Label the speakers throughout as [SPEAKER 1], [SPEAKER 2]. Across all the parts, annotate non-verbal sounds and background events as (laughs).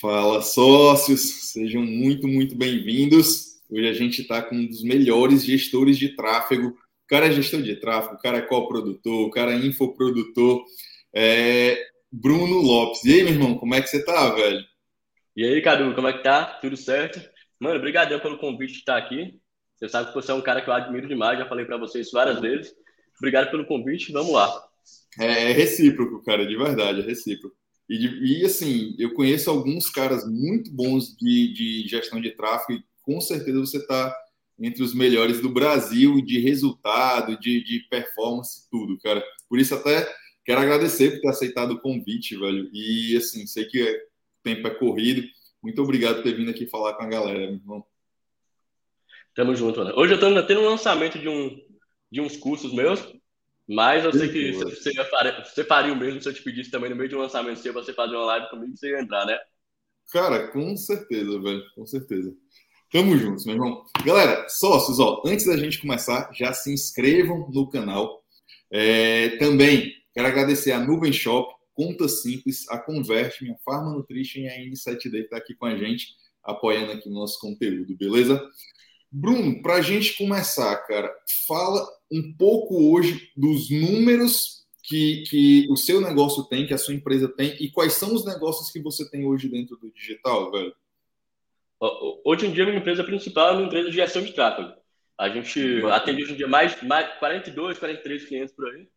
[SPEAKER 1] Fala, sócios! Sejam muito, muito bem-vindos. Hoje a gente está com um dos melhores gestores de tráfego. O cara é gestor de tráfego, o cara é coprodutor, o cara é infoprodutor. É Bruno Lopes. E aí, meu irmão, como é que você tá, velho?
[SPEAKER 2] E aí, Cadu, como é que tá? Tudo certo? Mano, obrigadão pelo convite de estar aqui. Você sabe que você é um cara que eu admiro demais, já falei para você isso várias vezes. Obrigado pelo convite, vamos lá.
[SPEAKER 1] É recíproco, cara, de verdade, é recíproco. E, e, assim, eu conheço alguns caras muito bons de, de gestão de tráfego e com certeza você está entre os melhores do Brasil de resultado, de, de performance, tudo, cara. Por isso até quero agradecer por ter aceitado o convite, velho. E assim, sei que o tempo é corrido. Muito obrigado por ter vindo aqui falar com a galera, meu irmão.
[SPEAKER 2] Tamo junto, né? Hoje eu tô tendo um lançamento de, um, de uns cursos meus mas eu sei que você, faria, você faria o mesmo se eu te pedisse também no meio de um lançamento seu você fazer uma live comigo você ia entrar, né?
[SPEAKER 1] Cara, com certeza, velho. Com certeza. Tamo juntos, meu irmão. Galera, sócios, ó, antes da gente começar, já se inscrevam no canal. É, também quero agradecer a Nuvem Shop, Conta Simples, a Converte, minha Pharma Nutrition e a N7D que tá aqui com a gente, apoiando aqui o nosso conteúdo, beleza? Bruno, para a gente começar, cara, fala um pouco hoje dos números que, que o seu negócio tem, que a sua empresa tem, e quais são os negócios que você tem hoje dentro do digital, velho?
[SPEAKER 2] Hoje em dia, minha empresa principal é uma empresa de gestão de tráfego. A gente atende hoje em dia mais, mais 42, 43 clientes por aí,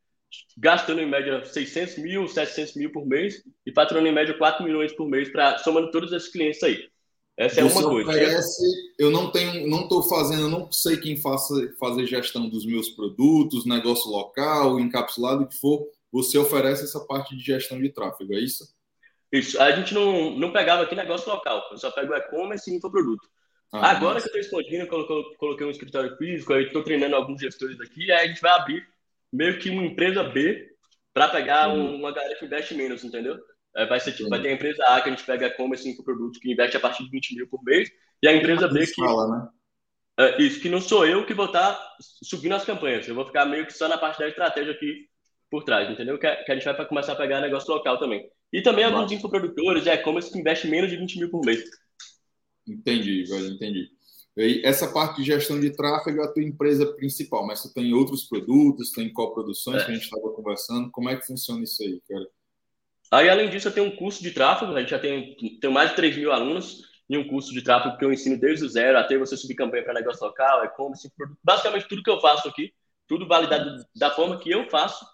[SPEAKER 2] gastando em média 600 mil, 700 mil por mês e faturando em média 4 milhões por mês, pra, somando todos esses clientes aí. Essa é uma coisa.
[SPEAKER 1] Oferece, eu não tenho, não estou fazendo, eu não sei quem faça fazer gestão dos meus produtos, negócio local, encapsulado, o que for. Você oferece essa parte de gestão de tráfego, é isso?
[SPEAKER 2] Isso. A gente não, não pegava aqui negócio local, eu só pego e-commerce e infoproduto. Ah, Agora que eu estou expandindo, eu coloquei um escritório físico, aí estou treinando alguns gestores aqui, aí a gente vai abrir meio que uma empresa B para pegar hum. uma galera que investe menos, entendeu? É, vai, ser, tipo, vai ter a empresa A que a gente pega como esse produto que investe a partir de 20 mil por mês, e a empresa B que. Fala, né? É, isso, que não sou eu que vou estar tá subindo as campanhas. Eu vou ficar meio que só na parte da estratégia aqui por trás, entendeu? Que, que a gente vai começar a pegar negócio local também. E também Nossa. alguns infoprodutores é como que investem menos de 20 mil por mês.
[SPEAKER 1] Entendi, velho, entendi. E essa parte de gestão de tráfego é a tua empresa principal, mas você tem outros produtos, tem coproduções é. que a gente estava conversando. Como é que funciona isso aí, cara?
[SPEAKER 2] Aí, além disso, eu tenho um curso de tráfego, a gente já tem, tem mais de 3 mil alunos em um curso de tráfego que eu ensino desde o zero até você subir campanha para negócio local, e-commerce, basicamente tudo que eu faço aqui, tudo validado da forma que eu faço,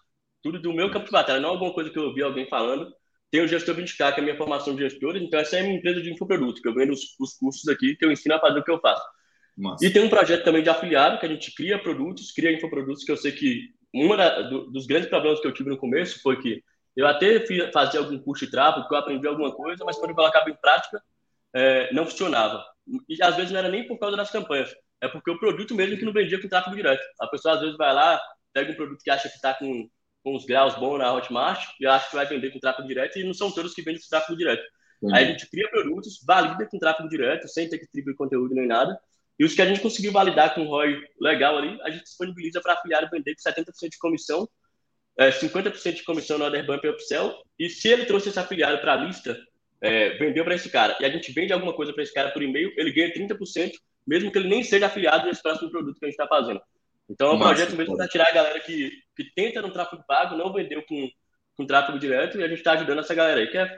[SPEAKER 2] tudo do meu campo de batalha, não alguma coisa que eu ouvi alguém falando. Tem o Gestor 20K, que é a minha formação de gestores, então essa é a minha empresa de infoproduto, que eu vendo os, os cursos aqui, que eu ensino a fazer o que eu faço. Nossa. E tem um projeto também de afiliado, que a gente cria produtos, cria infoprodutos, que eu sei que um do, dos grandes problemas que eu tive no começo foi que eu até fazia algum curso de tráfego, porque eu aprendi alguma coisa, mas quando eu colocava em prática, é, não funcionava. E às vezes não era nem por causa das campanhas, é porque o produto mesmo que não vendia com tráfego direto. A pessoa às vezes vai lá, pega um produto que acha que está com, com os graus bons na Hotmart e acha que vai vender com tráfego direto e não são todos que vendem com tráfego direto. Uhum. Aí a gente cria produtos, valida com tráfego direto, sem ter que distribuir conteúdo nem nada. E os que a gente conseguiu validar com um ROI legal ali, a gente disponibiliza para afiliado vender com 70% de comissão é, 50% de comissão no Order Bump e Upsell, e se ele trouxe esse afiliado para a lista, é, vendeu para esse cara, e a gente vende alguma coisa para esse cara por e-mail, ele ganha 30%, mesmo que ele nem seja afiliado nesse próximo produto que a gente está fazendo. Então, é um Nossa, projeto mesmo para tirar a galera que, que tenta no tráfego pago, não vendeu com, com tráfego direto, e a gente está ajudando essa galera aí, que é,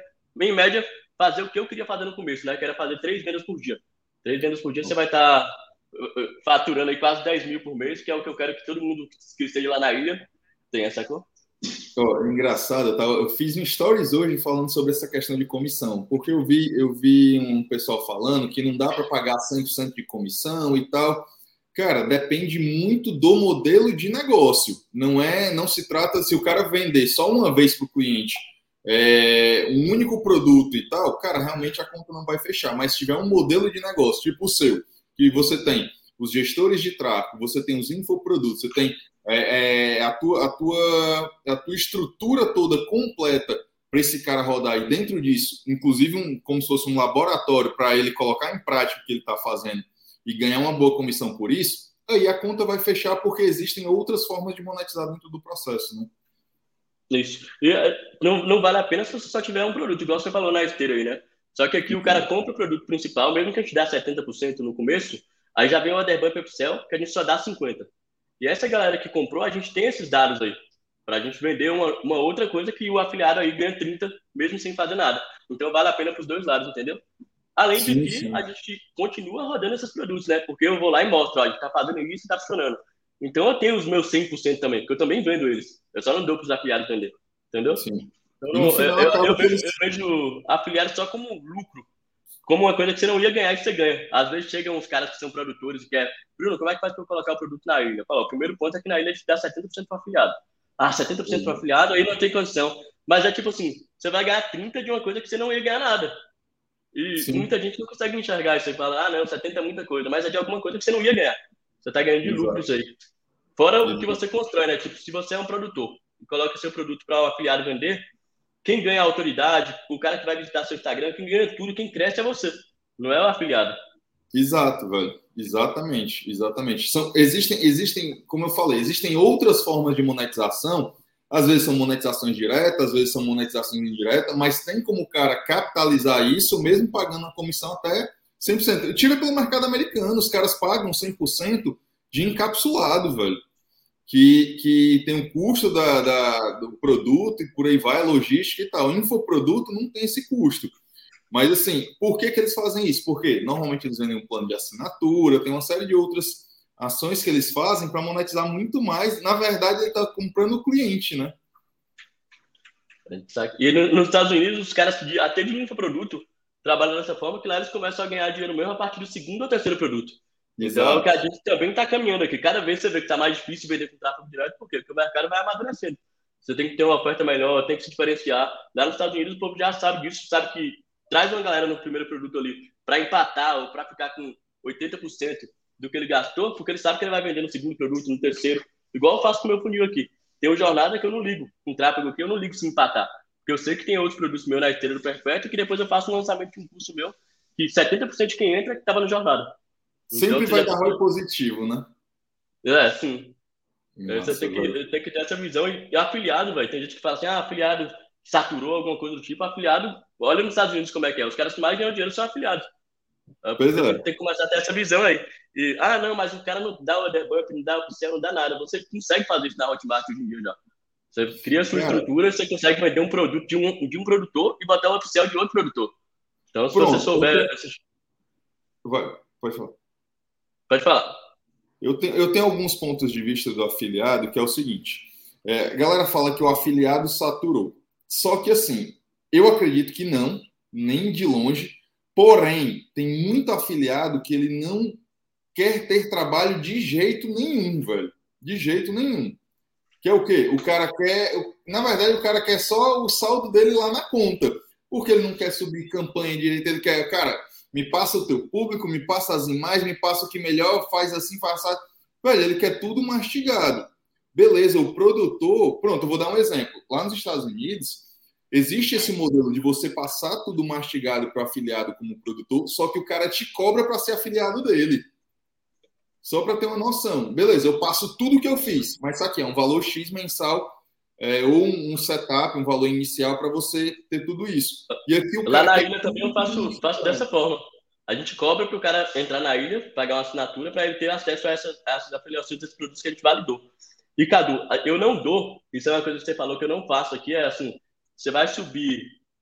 [SPEAKER 2] em média, fazer o que eu queria fazer no começo, né? Que era fazer três vendas por dia. Três vendas por dia, você vai estar tá uh, uh, faturando aí quase 10 mil por mês, que é o que eu quero que todo mundo que esteja lá na ilha tenha, sacou?
[SPEAKER 1] Oh, engraçado, tava, eu fiz um stories hoje falando sobre essa questão de comissão, porque eu vi, eu vi um pessoal falando que não dá para pagar 100% de comissão e tal. Cara, depende muito do modelo de negócio. Não é, não se trata se o cara vender só uma vez para o cliente é, um único produto e tal, cara, realmente a conta não vai fechar. Mas se tiver um modelo de negócio, tipo o seu, que você tem os gestores de tráfego, você tem os infoprodutos, você tem é, é, a, tua, a, tua, a tua estrutura toda completa para esse cara rodar e dentro disso, inclusive um, como se fosse um laboratório para ele colocar em prática o que ele está fazendo e ganhar uma boa comissão por isso, aí a conta vai fechar porque existem outras formas de monetizar dentro do processo, né?
[SPEAKER 2] Isso. E, é, não, não vale a pena se você só tiver um produto, igual você falou na esteira aí, né? Só que aqui o cara compra o produto principal, mesmo que a gente dá 70% no começo, aí já vem o order bump upsell, que a gente só dá 50%. E essa galera que comprou, a gente tem esses dados aí, para a gente vender uma, uma outra coisa que o afiliado aí ganha 30%, mesmo sem fazer nada. Então vale a pena para os dois lados, entendeu? Além sim, de que sim. a gente continua rodando esses produtos, né? Porque eu vou lá e mostro, ó, a gente está fazendo isso e está funcionando. Então eu tenho os meus 100% também, porque eu também vendo eles. Eu só não dou para os afiliados vender, entendeu? Sim. Então, eu, eu, eu, vejo, eu, vejo, afiliado só como lucro, como uma coisa que você não ia ganhar e você ganha. Às vezes chegam uns caras que são produtores e querem, Bruno, como é que faz para eu colocar o produto na ilha? Falo, o primeiro ponto é que na ilha a gente dá 70% para afiliado. Ah, 70% para afiliado, aí não tem condição. Mas é tipo assim, você vai ganhar 30% de uma coisa que você não ia ganhar nada. E Sim. muita gente não consegue enxergar isso. Você fala, ah, não, 70% é muita coisa, mas é de alguma coisa que você não ia ganhar. Você está ganhando de Exato. lucro isso aí. Fora Exato. o que você constrói, né? Tipo, se você é um produtor e coloca seu produto para o afiliado vender, quem ganha autoridade, o cara que vai visitar seu Instagram, quem ganha tudo, quem cresce é você, não é o afiliado.
[SPEAKER 1] Exato, velho. Exatamente, exatamente. São, existem, existem, como eu falei, existem outras formas de monetização. Às vezes são monetizações diretas, às vezes são monetizações indiretas, mas tem como o cara capitalizar isso, mesmo pagando a comissão até 100%. Tira pelo mercado americano, os caras pagam 100% de encapsulado, velho que, que tem o custo da, da, do produto e por aí vai, a logística e tal. Infoproduto não tem esse custo. Mas, assim, por que, que eles fazem isso? Porque normalmente eles vendem um plano de assinatura, tem uma série de outras ações que eles fazem para monetizar muito mais. Na verdade, ele está comprando o cliente, né?
[SPEAKER 2] E nos Estados Unidos, os caras, até de infoproduto, trabalham dessa forma que lá eles começam a ganhar dinheiro mesmo a partir do segundo ou terceiro produto. Então é o que a gente também está caminhando aqui. Cada vez você vê que está mais difícil vender com tráfego direto, por quê? Porque o mercado vai amadurecendo. Você tem que ter uma oferta melhor, tem que se diferenciar. Lá nos Estados Unidos, o povo já sabe disso, sabe que traz uma galera no primeiro produto ali para empatar ou para ficar com 80% do que ele gastou, porque ele sabe que ele vai vender no segundo produto, no terceiro. Igual eu faço com o meu funil aqui. Tem uma jornada que eu não ligo. Com tráfego aqui, eu não ligo se empatar. Porque eu sei que tem outros produtos meus na esteira do Perfeito que depois eu faço um lançamento de um curso meu que 70% de quem entra estava na jornada.
[SPEAKER 1] Sempre então, vai dar ROI positivo, né?
[SPEAKER 2] É, sim. Nossa, você tem que, tem que ter essa visão. E, afiliado, velho. Tem gente que fala assim, ah, afiliado saturou alguma coisa do tipo. Afiliado, olha nos Estados Unidos como é que é. Os caras que mais ganham dinheiro são afiliados. É, pois é. Tem que começar a ter essa visão aí. E, ah, não, mas o cara não dá o order bump, não dá o céu, não dá nada. Você consegue fazer isso na Hotmart hoje em dia já. Você cria a sua cara, estrutura, você consegue vender um produto de um, de um produtor e botar o oficial de outro produtor. Então, se Pronto, você souber.
[SPEAKER 1] Vai, pode falar.
[SPEAKER 2] Pode falar.
[SPEAKER 1] Eu tenho, eu tenho alguns pontos de vista do afiliado, que é o seguinte: é, galera fala que o afiliado saturou. Só que assim, eu acredito que não, nem de longe. Porém, tem muito afiliado que ele não quer ter trabalho de jeito nenhum, velho. De jeito nenhum. Que é o quê? O cara quer. Na verdade, o cara quer só o saldo dele lá na conta. Porque ele não quer subir campanha direito, ele quer, cara, me passa o teu público, me passa as imagens, me passa o que melhor, faz assim, assim. Velho, ele quer tudo mastigado. Beleza, o produtor, pronto, eu vou dar um exemplo. Lá nos Estados Unidos, existe esse modelo de você passar tudo mastigado para o afiliado como produtor, só que o cara te cobra para ser afiliado dele. Só para ter uma noção. Beleza, eu passo tudo que eu fiz, mas isso aqui é um valor X mensal é, ou um, setup, um valor inicial para você ter tudo isso.
[SPEAKER 2] E aqui o Lá na ilha também eu faço, faço dessa forma. A gente cobra para o cara entrar na ilha, pagar uma assinatura para ele ter acesso a, essa, a essas afiliações desses produtos que a gente validou. E, Cadu, eu não dou, isso é uma coisa que você falou que eu não faço aqui, é assim, você vai subir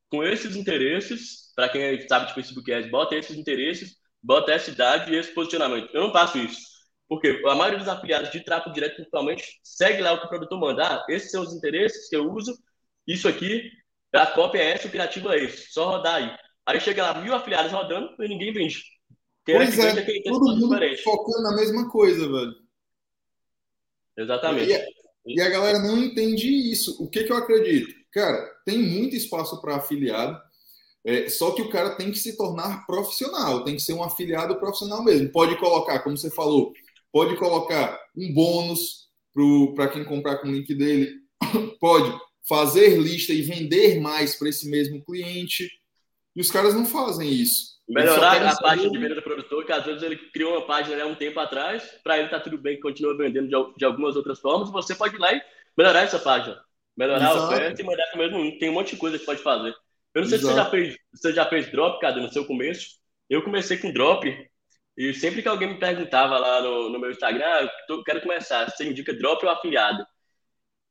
[SPEAKER 2] com esses interesses, para quem sabe de Facebook Ads, bota esses interesses, bota essa idade e esse posicionamento. Eu não faço isso. Porque a maioria dos afiliados de tráfego direto, principalmente, segue lá o que o produtor manda. Ah, esses são os interesses que eu uso, isso aqui, a cópia é essa, o criativo é esse. Só rodar aí. Aí chega lá mil afiliados rodando e ninguém vende.
[SPEAKER 1] Quem pois é, é todo mundo diferente. focando na mesma coisa, velho.
[SPEAKER 2] Exatamente.
[SPEAKER 1] E a, e a, galera não entende isso. O que, que eu acredito? Cara, tem muito espaço para afiliado, é, só que o cara tem que se tornar profissional, tem que ser um afiliado profissional mesmo. Pode colocar, como você falou, pode colocar um bônus para quem comprar com o link dele, (coughs) pode fazer lista e vender mais para esse mesmo cliente. E os caras não fazem isso.
[SPEAKER 2] Melhorar a página de venda do produtor, que às vezes ele criou uma página há um tempo atrás, para ele tá tudo bem, continua vendendo de, de, algumas outras formas, você pode ir lá e melhorar essa página. Melhorar Exato. a oferta e mandar para o mesmo. Tem um monte de coisa que pode fazer. Eu não sei se você já, fez, você já fez drop, Cadu, no seu começo. Eu comecei com drop e sempre que alguém me perguntava lá no, no meu Instagram, ah, eu quero começar, você indica drop ou afiliado?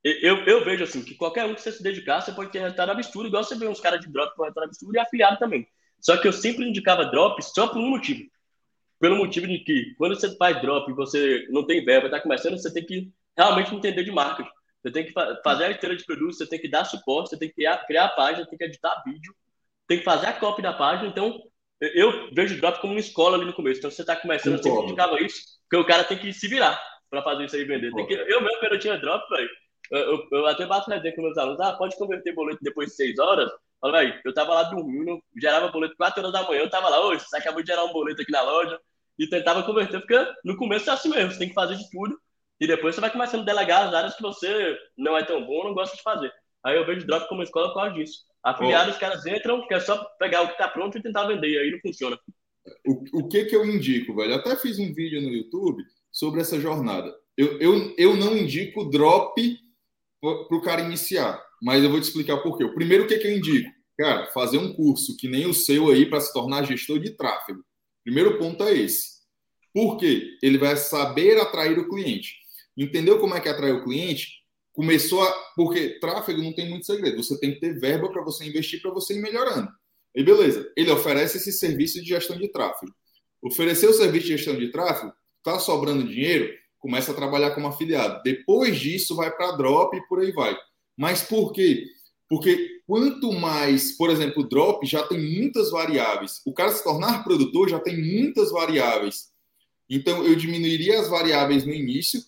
[SPEAKER 2] Eu, eu vejo assim, que qualquer um que você se dedicar, você pode ter resultado absurdo, igual você vê uns caras de drop com resultado absurdo e afiliado também. Só que eu sempre indicava drop só por um motivo. Pelo motivo de que, quando você faz drop e você não tem verba, está começando, você tem que realmente entender de marketing. Você tem que fazer a esteira de produtos, você tem que dar suporte, você tem que criar, criar a página, tem que editar vídeo, tem que fazer a copy da página. Então, eu vejo o drop como uma escola ali no começo. Então, você está começando, eu sempre indicava isso, porque o cara tem que se virar para fazer isso aí vender. Que, eu mesmo, quando eu tinha drop, velho, eu, eu, eu, até bato na com meus alunos, ah, pode converter boleto depois de seis horas? Fala, velho, eu tava lá dormindo, gerava boleto quatro horas da manhã, eu tava lá, hoje, você acabou de gerar um boleto aqui na loja, e tentava converter, porque no começo é assim mesmo, você tem que fazer de tudo, e depois você vai começando a delegar as áreas que você não é tão bom, não gosta de fazer. Aí eu vejo drop como escola por causa disso. Afiliados, oh. os caras entram, que é só pegar o que tá pronto e tentar vender, aí não funciona.
[SPEAKER 1] O, o que que eu indico, velho? Eu até fiz um vídeo no YouTube sobre essa jornada. Eu, eu, eu não indico drop para o cara iniciar, mas eu vou te explicar por quê. O primeiro, o que, que eu indico? Cara, fazer um curso que nem o seu aí para se tornar gestor de tráfego. Primeiro ponto é esse. Por quê? Ele vai saber atrair o cliente. Entendeu como é que atrai o cliente? Começou a. Porque tráfego não tem muito segredo. Você tem que ter verba para você investir para você ir melhorando. E beleza, ele oferece esse serviço de gestão de tráfego. Oferecer o serviço de gestão de tráfego, está sobrando dinheiro, começa a trabalhar como afiliado. Depois disso, vai para drop e por aí vai. Mas por quê? Porque quanto mais, por exemplo, o drop já tem muitas variáveis. O cara se tornar produtor já tem muitas variáveis. Então, eu diminuiria as variáveis no início,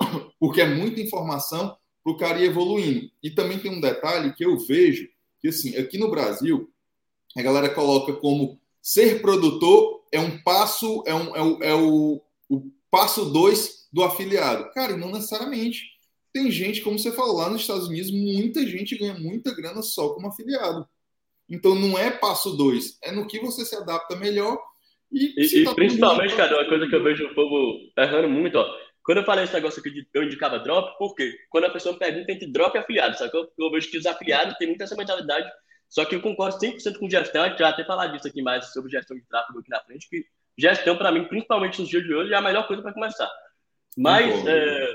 [SPEAKER 1] (coughs) porque é muita informação para o cara ir evoluindo. E também tem um detalhe que eu vejo, que assim, aqui no Brasil, a galera coloca como ser produtor é um passo, é, um, é, o, é o, o passo dois do afiliado. Cara, e não necessariamente. Tem gente, como você falou, lá nos Estados Unidos, muita gente ganha muita grana só como afiliado. Então não é passo dois, é no que você se adapta melhor. E,
[SPEAKER 2] e, e tá principalmente, cara, uma coisa que eu vejo o povo errando muito, ó. Quando eu falei esse negócio aqui de eu indicava drop, por quê? Quando a pessoa me pergunta entre drop e afiliado, só que eu, eu vejo que os afiliados têm muita essa mentalidade. Só que eu concordo 100% com gestão, a gente já até falar disso aqui mais sobre gestão de tráfego aqui na frente, que gestão, para mim, principalmente nos dias de hoje, é a melhor coisa para começar. Mas. É,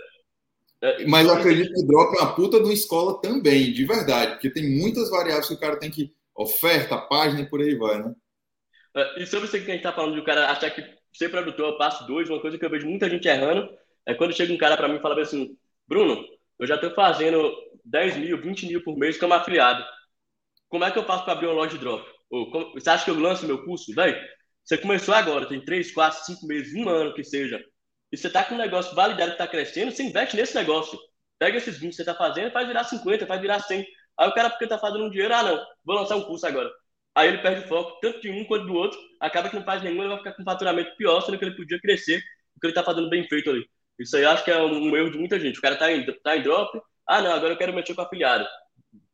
[SPEAKER 1] é, Mas eu acredito que drop é uma puta de uma escola também, de verdade, porque tem muitas variáveis que o cara tem que. Oferta, página e por aí vai, né?
[SPEAKER 2] É, e sobre isso que a gente tá falando de o cara achar que ser produtor é o passo dois, uma coisa que eu vejo muita gente errando é quando chega um cara para mim e fala assim: Bruno, eu já estou fazendo 10 mil, 20 mil por mês como afiliado. Como é que eu faço para abrir uma loja de drop? Ou, como, você acha que eu lanço meu curso? Velho, você começou agora, tem 3, 4, 5 meses, um ano que seja e você está com um negócio validado que está crescendo, você investe nesse negócio. Pega esses 20 que você está fazendo, faz virar 50, faz virar 100. Aí o cara, porque está fazendo um dinheiro, ah, não, vou lançar um curso agora. Aí ele perde o foco, tanto de um quanto do outro, acaba que não faz nenhum, ele vai ficar com um faturamento pior, sendo que ele podia crescer, porque ele está fazendo bem feito ali. Isso aí acho que é um, erro de muita gente. O cara está em, tá em drop, ah, não, agora eu quero mexer com afiliado.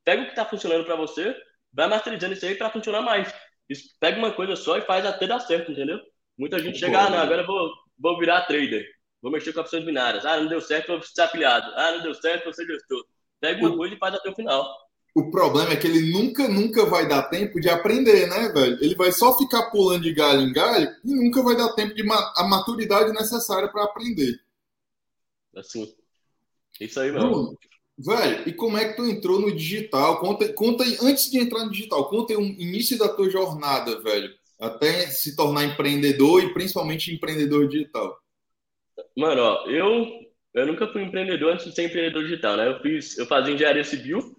[SPEAKER 2] Pega o que está funcionando para você, vai masterizando isso aí para funcionar mais. Isso, pega uma coisa só e faz até dar certo, entendeu? Muita gente chega, ah, não, agora eu vou, vou virar trader, vou mexer com opções binárias. Ah, não deu certo, vou ser afiliado. Ah, não deu certo, ser gestor. Pega uma coisa e faz até o final.
[SPEAKER 1] O problema é que ele nunca, nunca vai dar tempo de aprender, né, velho? Ele vai só ficar pulando de galho em galho e nunca vai dar tempo de ma a maturidade necessária para aprender.
[SPEAKER 2] Assim. Isso aí, mano.
[SPEAKER 1] Velho, e como é que tu entrou no digital? Conta, conta aí, antes de entrar no digital, conta aí o início da tua jornada, velho, até se tornar empreendedor e principalmente empreendedor digital.
[SPEAKER 2] Mano, ó, eu, eu nunca fui empreendedor antes de ser empreendedor digital, né? Eu fiz, eu fazia engenharia civil,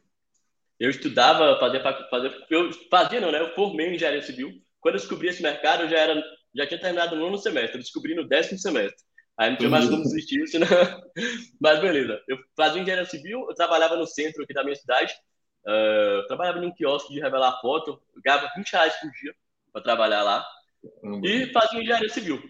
[SPEAKER 2] eu estudava, fazia, fazia eu fazia não, né? Eu formei em engenharia civil. Quando eu descobri esse mercado, eu já era, já tinha terminado o nono semestre, eu descobri no décimo semestre. Aí não tinha mais como desistir isso, né? (laughs) Mas beleza. Eu fazia engenharia civil, eu trabalhava no centro aqui da minha cidade. Uh, trabalhava em um quiosque de revelar foto, ganhava 20 reais por dia para trabalhar lá. E fazia engenharia civil.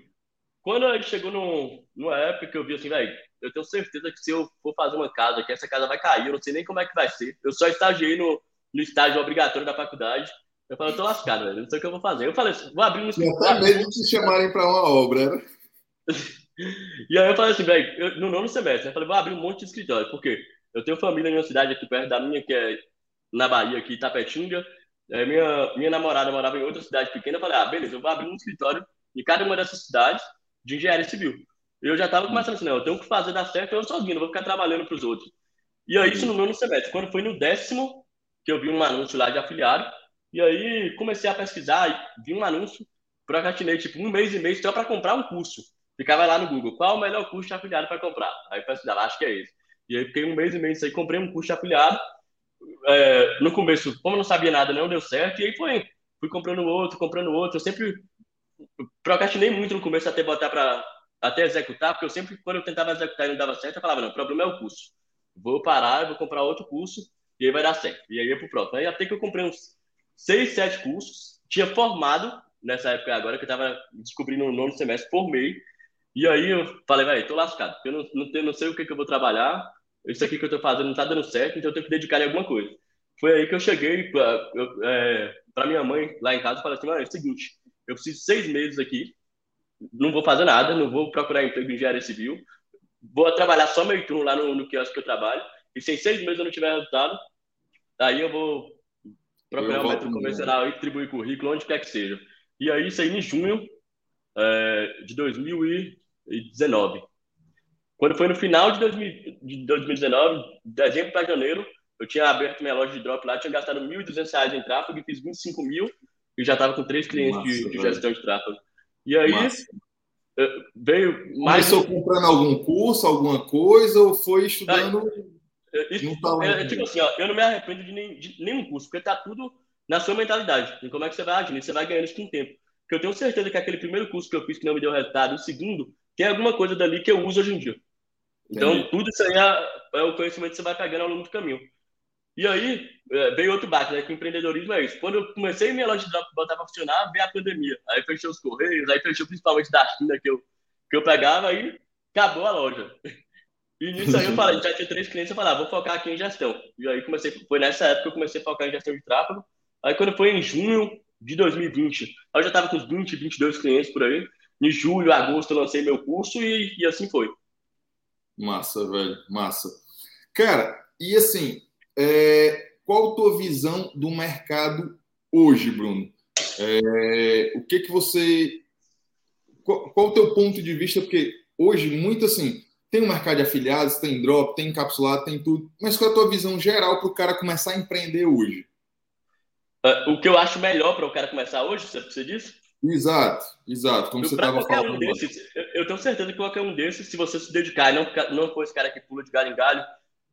[SPEAKER 2] Quando ele chegou num, numa época que eu vi assim, velho, eu tenho certeza que se eu for fazer uma casa aqui, essa casa vai cair, eu não sei nem como é que vai ser. Eu só estagiei no, no estágio obrigatório da faculdade. Eu falei, eu tô lascado, velho, não sei o que eu vou fazer. Eu falei, vou abrir um
[SPEAKER 1] escritório. Até mesmo te chamarem para uma obra, né? (laughs)
[SPEAKER 2] e aí eu falei assim, velho, no nono semestre, eu falei, vou abrir um monte de escritório, porque eu tenho família em uma cidade aqui perto da minha, que é na Bahia, aqui, Tapetinga, Aí minha, minha namorada morava em outra cidade pequena. Eu falei, ah, beleza, eu vou abrir um escritório em cada uma dessas cidades de engenharia civil. Eu já estava começando assim, não, eu tenho que fazer dar certo eu sozinho, não vou ficar trabalhando para os outros. E aí, isso no nono semestre. Quando foi no décimo, que eu vi um anúncio lá de afiliado, e aí comecei a pesquisar, vi um anúncio, procrastinei tipo um mês e meio só para comprar um curso. Ficava lá no Google, qual o melhor curso de afiliado para comprar? Aí pesquisava, acho que é esse. E aí fiquei um mês e meio aí, comprei um curso de afiliado. É, no começo, como eu não sabia nada, não deu certo, e aí foi, fui comprando outro, comprando outro. Eu sempre procrastinei muito no começo até botar para até executar, porque eu sempre, quando eu tentava executar e não dava certo, eu falava, não, o problema é o curso. Vou parar, vou comprar outro curso, e aí vai dar certo. E aí ia pro próximo. Aí até que eu comprei uns seis, sete cursos, tinha formado nessa época agora, que eu tava descobrindo no nono semestre, formei, e aí eu falei, vai, tô lascado, porque eu não, não, tenho, não sei o que, que eu vou trabalhar, isso aqui que eu tô fazendo não tá dando certo, então eu tenho que dedicar em alguma coisa. Foi aí que eu cheguei para é, minha mãe lá em casa e falei assim, mano, é o seguinte, eu preciso de seis meses aqui, não vou fazer nada, não vou procurar emprego em engenharia civil, vou trabalhar só meio turno lá no, no quiosque que eu trabalho, e se em seis meses eu não tiver resultado, aí eu vou procurar um método convencional e distribuir currículo onde quer que seja. E aí, isso aí em junho é, de 2019. Quando foi no final de, 2000, de 2019, dezembro para janeiro, eu tinha aberto minha loja de drop lá, tinha gastado R$ 1.200 em tráfego e fiz 25 mil e já estava com três clientes Massa, de, de, gestão de tráfego. E aí Massa. veio
[SPEAKER 1] mais. Começou comprando algum curso, alguma coisa, ou foi estudando?
[SPEAKER 2] Isso, é, tipo assim, ó, eu não me arrependo de, nem, de nenhum curso, porque tá tudo na sua mentalidade, em como é que você vai agir, você vai ganhando isso com o tempo. Porque eu tenho certeza que aquele primeiro curso que eu fiz que não me deu resultado, o segundo, tem alguma coisa dali que eu uso hoje em dia. Então, Entendi. tudo isso aí é, é, o conhecimento que você vai pegando ao longo do caminho. E aí, é, veio outro baque, né? Que o empreendedorismo é isso. Quando eu comecei minha loja de drop botar para funcionar, veio a pandemia. Aí fechou os correios, aí fechou principalmente da China que eu, que eu pegava, aí acabou a loja. (laughs) E nisso aí eu falei, já tinha três clientes, eu falei, ah, vou focar aqui em gestão. E aí comecei, foi nessa época que eu comecei a focar em gestão de tráfego. Aí quando foi em junho de 2020, eu já estava com uns 20, 22 clientes por aí. Em julho, agosto eu lancei meu curso e, e assim foi.
[SPEAKER 1] Massa, velho, massa. Cara, e assim, é, qual a tua visão do mercado hoje, Bruno? É, o que que você... Qual, qual o teu ponto de vista? Porque hoje, muito assim tem o mercado de afiliados, tem drop, tem encapsulado, tem tudo. Mas qual é a tua visão geral para o cara começar a empreender hoje?
[SPEAKER 2] Uh, o que eu acho melhor para o cara começar hoje, você disse?
[SPEAKER 1] Exato, exato. Como eu, você estava falando.
[SPEAKER 2] Um desses, eu tenho certeza que qualquer um desses, se você se dedicar e não, não for esse cara que pula de galho em galho,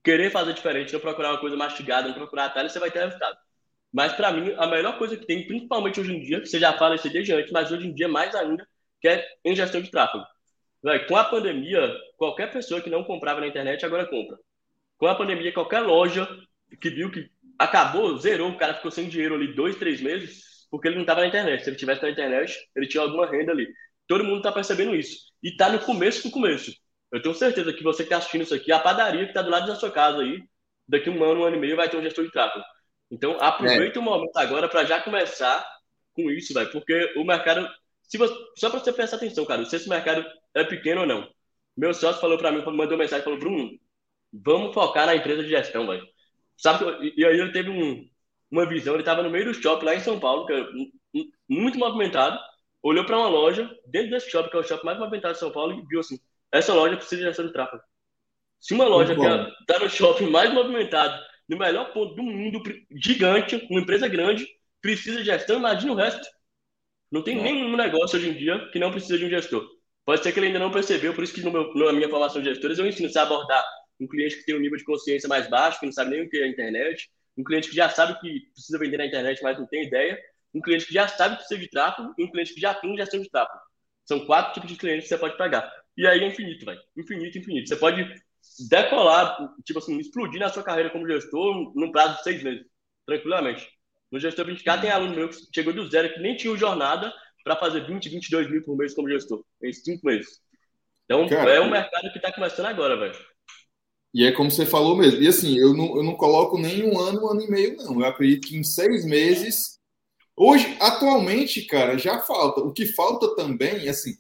[SPEAKER 2] querer fazer diferente, não procurar uma coisa mastigada, não procurar atalho, você vai ter resultado. Mas para mim, a melhor coisa que tem, principalmente hoje em dia, você já fala isso desde antes, mas hoje em dia mais ainda, que é em gestão de tráfego. Com a pandemia, qualquer pessoa que não comprava na internet agora compra. Com a pandemia, qualquer loja que viu que acabou, zerou, o cara ficou sem dinheiro ali dois, três meses, porque ele não estava na internet. Se ele tivesse na internet, ele tinha alguma renda ali. Todo mundo está percebendo isso. E está no começo do começo. Eu tenho certeza que você que está assistindo isso aqui, a padaria que está do lado da sua casa aí, daqui um ano, um ano e meio, vai ter um gestor de tráfego. Então, aproveita é. o momento agora para já começar com isso, velho, porque o mercado. Se você, só para você prestar atenção, cara, se esse mercado é pequeno ou não. Meu sócio falou para mim, mandou mensagem, falou, Bruno, vamos focar na empresa de gestão, velho. Sabe, e aí ele teve um, uma visão, ele estava no meio do shopping lá em São Paulo, que é muito movimentado, olhou para uma loja, dentro desse shopping, que é o shopping mais movimentado de São Paulo, e viu assim, essa loja precisa de gestão de tráfego. Se uma loja que está no shopping mais movimentado, no melhor ponto do mundo, gigante, uma empresa grande, precisa de gestão, imagina o resto. Não tem é. nenhum negócio hoje em dia que não precisa de um gestor. Pode ser que ele ainda não percebeu, por isso que no meu, na minha formação de gestores eu ensino a abordar um cliente que tem um nível de consciência mais baixo, que não sabe nem o que é a internet, um cliente que já sabe que precisa vender na internet, mas não tem ideia, um cliente que já sabe que precisa de tráfego e um cliente que já tem gestão de tráfego. São quatro tipos de clientes que você pode pegar. E aí é infinito, velho. Infinito, infinito. Você pode decolar, tipo assim, explodir na sua carreira como gestor num prazo de seis meses, tranquilamente. No gestor 20K tem aluno meu que chegou do zero, que nem tinha jornada, para fazer 20, 22 mil por mês como gestor, em cinco meses. Então, Cara, é um mercado que está começando agora, velho.
[SPEAKER 1] E é como você falou mesmo. E assim, eu não, eu não coloco nem um ano, um ano e meio, não. Eu acredito que em seis meses. Hoje, atualmente, cara, já falta. O que falta também, assim,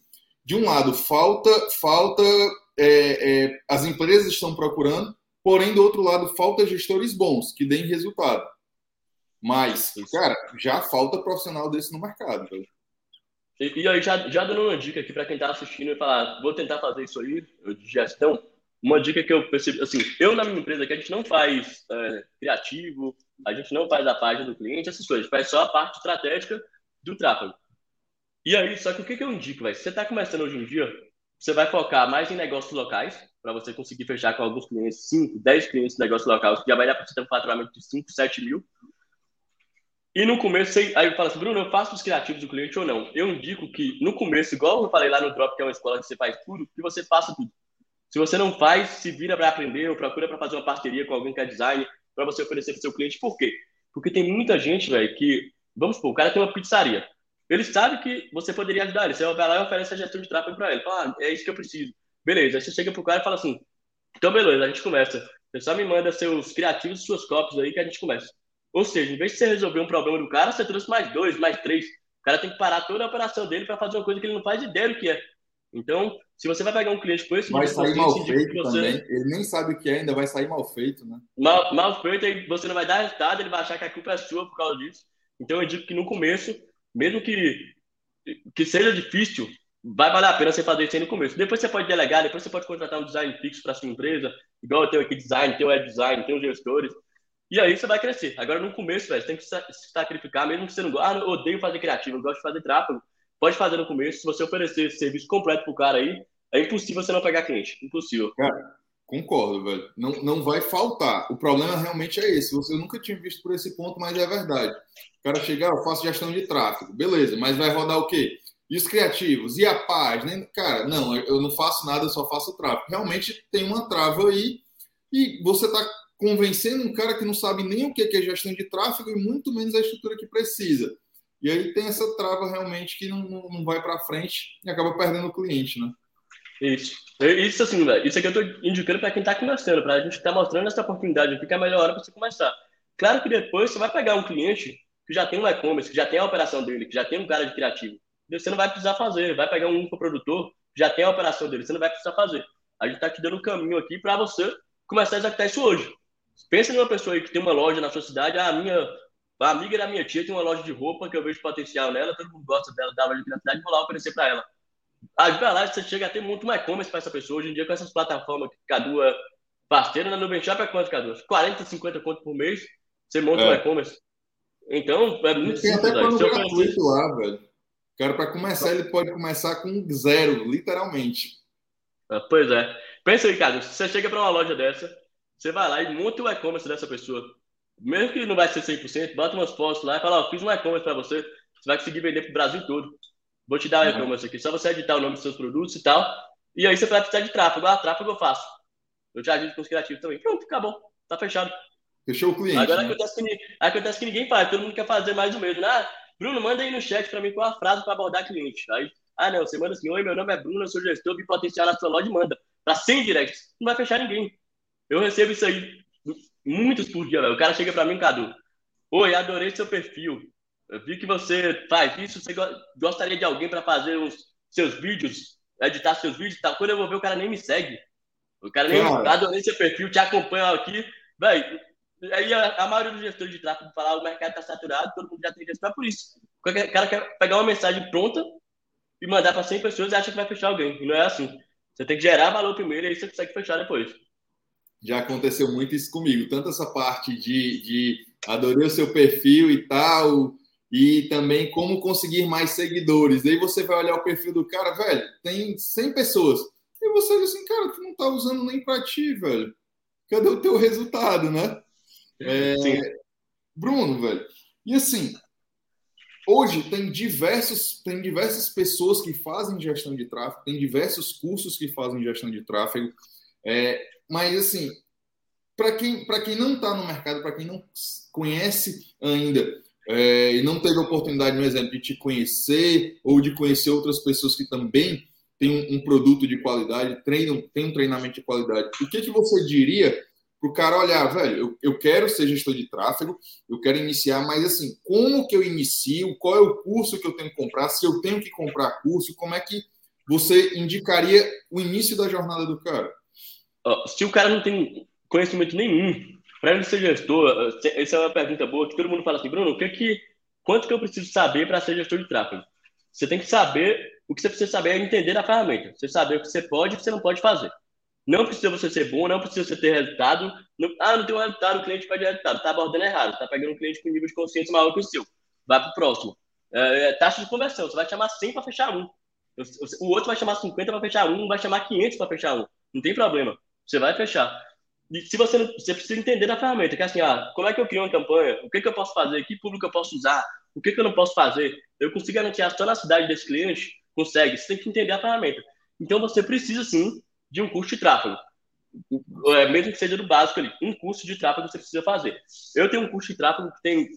[SPEAKER 1] de um lado, falta, falta. É, é, as empresas estão procurando, porém, do outro lado, falta gestores bons que deem resultado. Mas, cara, já falta profissional desse no mercado. Velho.
[SPEAKER 2] E, e aí, já, já dando uma dica aqui para quem está assistindo e falar, vou tentar fazer isso aí, de gestão, uma dica que eu percebi, assim, eu na minha empresa aqui, a gente não faz é, criativo, a gente não faz a página do cliente, essas coisas, faz só a parte estratégica do tráfego. E aí, só que o que, que eu indico, velho? Se você está começando hoje em dia, você vai focar mais em negócios locais, para você conseguir fechar com alguns clientes, 5, 10 clientes de negócio local, que já vai dar para você ter um faturamento de 5, 7 mil. E no começo, aí eu falo assim, Bruno, eu faço os criativos do cliente ou não? Eu indico que no começo, igual eu falei lá no Drop, que é uma escola que você faz tudo, que você faça tudo. Se você não faz, se vira para aprender ou procura para fazer uma parceria com alguém que é design, para você oferecer para seu cliente. Por quê? Porque tem muita gente, velho, que, vamos supor, o cara tem uma pizzaria. Ele sabe que você poderia ajudar ele. Você vai lá e oferece a gestão de tráfego para ele. Fala, ah, é isso que eu preciso. Beleza. Aí você chega pro cara e fala assim: então, beleza, a gente começa. Você só me manda seus criativos, suas cópias aí que a gente começa. Ou seja, em vez de você resolver um problema do cara, você trouxe mais dois, mais três. O cara tem que parar toda a operação dele para fazer uma coisa que ele não faz ideia do que é. Então, se você vai pegar um cliente com esse
[SPEAKER 1] vai sair mal feito você... também. Ele nem sabe o que é, ainda vai sair mal feito, né?
[SPEAKER 2] Mal, mal feito, aí você não vai dar resultado, ele vai achar que a culpa é sua por causa disso. Então, eu digo que no começo, mesmo que que seja difícil, vai valer a pena você fazer isso aí no começo. Depois você pode delegar, depois você pode contratar um design fixo para sua empresa, igual eu tenho aqui design, tem o web design, os gestores. E aí você vai crescer. Agora, no começo, velho, você tem que se sacrificar, mesmo que você não goste. Ah, eu odeio fazer criativo, eu gosto de fazer tráfego. Pode fazer no começo. Se você oferecer esse serviço completo pro cara aí, é impossível você não pegar cliente. Impossível.
[SPEAKER 1] Cara, concordo, velho. Não, não vai faltar. O problema realmente é esse. Você nunca tinha visto por esse ponto, mas é verdade. O cara chegar, ah, eu faço gestão de tráfego. Beleza, mas vai rodar o quê? E os criativos? E a página? Cara, não, eu não faço nada, eu só faço tráfego. Realmente tem uma trava aí e você está convencendo um cara que não sabe nem o que é gestão de tráfego e muito menos a estrutura que precisa. E aí tem essa trava realmente que não, não vai para frente e acaba perdendo o cliente, né?
[SPEAKER 2] Isso. Isso assim, velho. Isso aqui eu tô indicando para quem está começando, para a gente tá mostrando essa oportunidade, fica a melhor hora para você começar. Claro que depois você vai pegar um cliente que já tem um e-commerce, que já tem a operação dele, que já tem um cara de criativo você não vai precisar fazer. Vai pegar um infoprodutor, já tem a operação dele, você não vai precisar fazer. A gente está te dando um caminho aqui para você começar a executar isso hoje. Pensa em uma pessoa aí que tem uma loja na sua cidade, ah, a minha a amiga da minha tia tem uma loja de roupa que eu vejo potencial nela, todo mundo gosta dela, dá loja de na cidade, vou lá oferecer para ela. Aí vai lá, você chega a ter muito mais e-commerce para essa pessoa. Hoje em dia, com essas plataformas que Cadu é parceiro, na Nuvem Shop é quanto, Cadu? 40, 50 conto por mês, você monta é. um e-commerce. Então, é muito
[SPEAKER 1] tem simples. Tem até plano gratuito lá, velho. Cara, para começar, ele pode começar com zero, literalmente.
[SPEAKER 2] Ah, pois é. Pensa aí, cara, você chega para uma loja dessa, você vai lá e monta o e-commerce dessa pessoa. Mesmo que não vai ser 100%, bota umas fotos lá e fala, ó, fiz um e-commerce para você, você vai conseguir vender para o Brasil todo. Vou te dar o uhum. e-commerce aqui, só você editar o nome dos seus produtos e tal. E aí você vai precisar de tráfego. Ah, tráfego eu faço. Eu te ajudo com os criativos também. Pronto, acabou. Tá fechado.
[SPEAKER 1] Fechou o cliente.
[SPEAKER 2] Agora né? acontece, que, acontece que ninguém faz, todo mundo quer fazer mais o mesmo. Ah, Bruno, manda aí no chat para mim qual a frase para abordar cliente. Aí, ah, não, você manda assim: Oi, meu nome é Bruno, eu sou gestor de potencial na sua loja e manda. Para 100 directs. Não vai fechar ninguém. Eu recebo isso aí muitos por dia, velho. O cara chega para mim, Cadu. Oi, adorei seu perfil. Eu vi que você faz isso. Você gostaria de alguém para fazer os seus vídeos, editar seus vídeos e tal. Quando eu vou ver, o cara nem me segue. O cara nem Cara. adorei seu perfil, te acompanha aqui. Velho, Aí a, a, maioria dos gestores de tráfego fala o mercado está saturado, todo mundo já tem gestor, é por isso. O cara quer pegar uma mensagem pronta e mandar para 100 pessoas e acha que vai fechar alguém. E não é assim. Você tem que gerar valor primeiro e aí você consegue fechar depois.
[SPEAKER 1] Já aconteceu muito isso comigo. Tanto essa parte de, de adorei o seu perfil e tal, e também como conseguir mais seguidores. Daí você vai olhar o perfil do cara, velho, tem 100 pessoas. E você diz assim, cara, tu não tá usando nem para ti, velho. Cadê o teu resultado, né? É, Bruno, velho. E assim, hoje tem diversos, tem diversas pessoas que fazem gestão de tráfego, tem diversos cursos que fazem gestão de tráfego. É, mas assim, para quem, quem não está no mercado, para quem não conhece ainda é, e não teve oportunidade, por exemplo, de te conhecer ou de conhecer outras pessoas que também têm um, um produto de qualidade, treinam, têm um treinamento de qualidade, o que, que você diria para o cara olhar, velho, eu, eu quero ser gestor de tráfego, eu quero iniciar, mas assim, como que eu inicio? Qual é o curso que eu tenho que comprar? Se eu tenho que comprar curso, como é que você indicaria o início da jornada do cara?
[SPEAKER 2] Se o cara não tem conhecimento nenhum, Para ser gestor, essa é uma pergunta boa que todo mundo fala assim, Bruno, o que que, quanto que eu preciso saber para ser gestor de tráfego? Você tem que saber, o que você precisa saber é entender a ferramenta. Você saber o que você pode e o que você não pode fazer. Não precisa você ser bom, não precisa você ter resultado. Não, ah, não tem um resultado, o cliente pede resultado. Está abordando errado, está pegando um cliente com nível de consciência maior que o seu. Vai para o próximo. É, é, taxa de conversão, você vai chamar 100 para fechar um. O outro vai chamar 50 para fechar um, vai chamar 500 para fechar um. Não tem problema. Você vai fechar. Se você você precisa entender da ferramenta, que é assim, ah, como é que eu crio uma campanha? O que, que eu posso fazer? Que público eu posso usar? O que, que eu não posso fazer? Eu consigo garantir só na cidade desse cliente? Consegue. Você tem que entender a ferramenta. Então você precisa sim de um curso de tráfego. É, mesmo que seja do básico ali, um curso de tráfego você precisa fazer. Eu tenho um curso de tráfego que tem,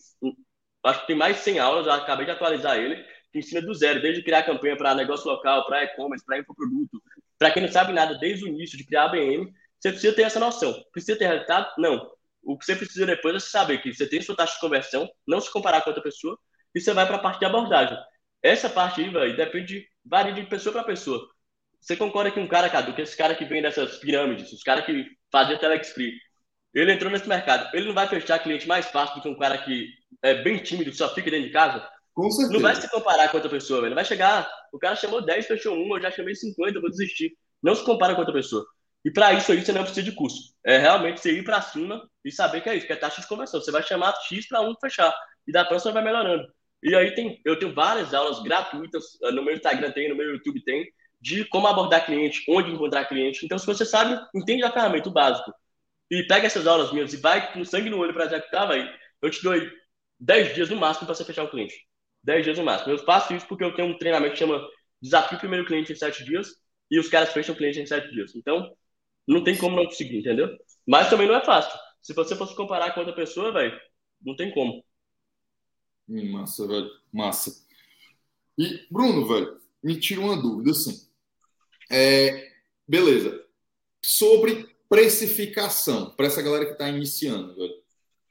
[SPEAKER 2] acho que tem mais de 100 aulas, eu acabei de atualizar ele, que ensina do zero, desde criar campanha para negócio local, para e-commerce, para infoproduto. Para quem não sabe nada, desde o início de criar a BM, você precisa ter essa noção. Precisa ter resultado? Não. O que você precisa depois é saber que você tem sua taxa de conversão, não se comparar com outra pessoa, e você vai para a parte de abordagem. Essa parte aí, véio, depende, varia de pessoa para pessoa. Você concorda que um cara, Cadu, que esse cara que vem dessas pirâmides, os caras que fazem telexpree, ele entrou nesse mercado, ele não vai fechar cliente mais fácil do que um cara que é bem tímido, que só fica dentro de casa?
[SPEAKER 1] Com certeza.
[SPEAKER 2] Não vai se comparar com outra pessoa, velho. Vai chegar, o cara chamou 10, fechou um, eu já chamei 50, eu vou desistir. Não se compara com outra pessoa. E para isso aí você não precisa de curso. É realmente você ir para cima e saber que é isso, que é taxa de conversão. Você vai chamar X para um fechar. E da próxima vai melhorando. E aí tem, eu tenho várias aulas gratuitas, eh, no meu Instagram tem, no meu YouTube tem, de como abordar cliente, onde encontrar cliente. Então, se você sabe, entende a ferramenta, o básico, e pega essas aulas minhas e vai com sangue no olho para executar, vai, eu te dou 10 dias no máximo para você fechar o cliente. 10 dias no máximo. Eu faço isso porque eu tenho um treinamento que chama Desafio Primeiro Cliente em 7 dias e os caras fecham o cliente em 7 dias. Então, não tem como não conseguir, entendeu? Mas também não é fácil. Se você fosse comparar com outra pessoa, velho, não tem como.
[SPEAKER 1] Massa, velho. Massa. E, Bruno, velho, me tira uma dúvida, assim. É, beleza. Sobre precificação, para essa galera que está iniciando, velho.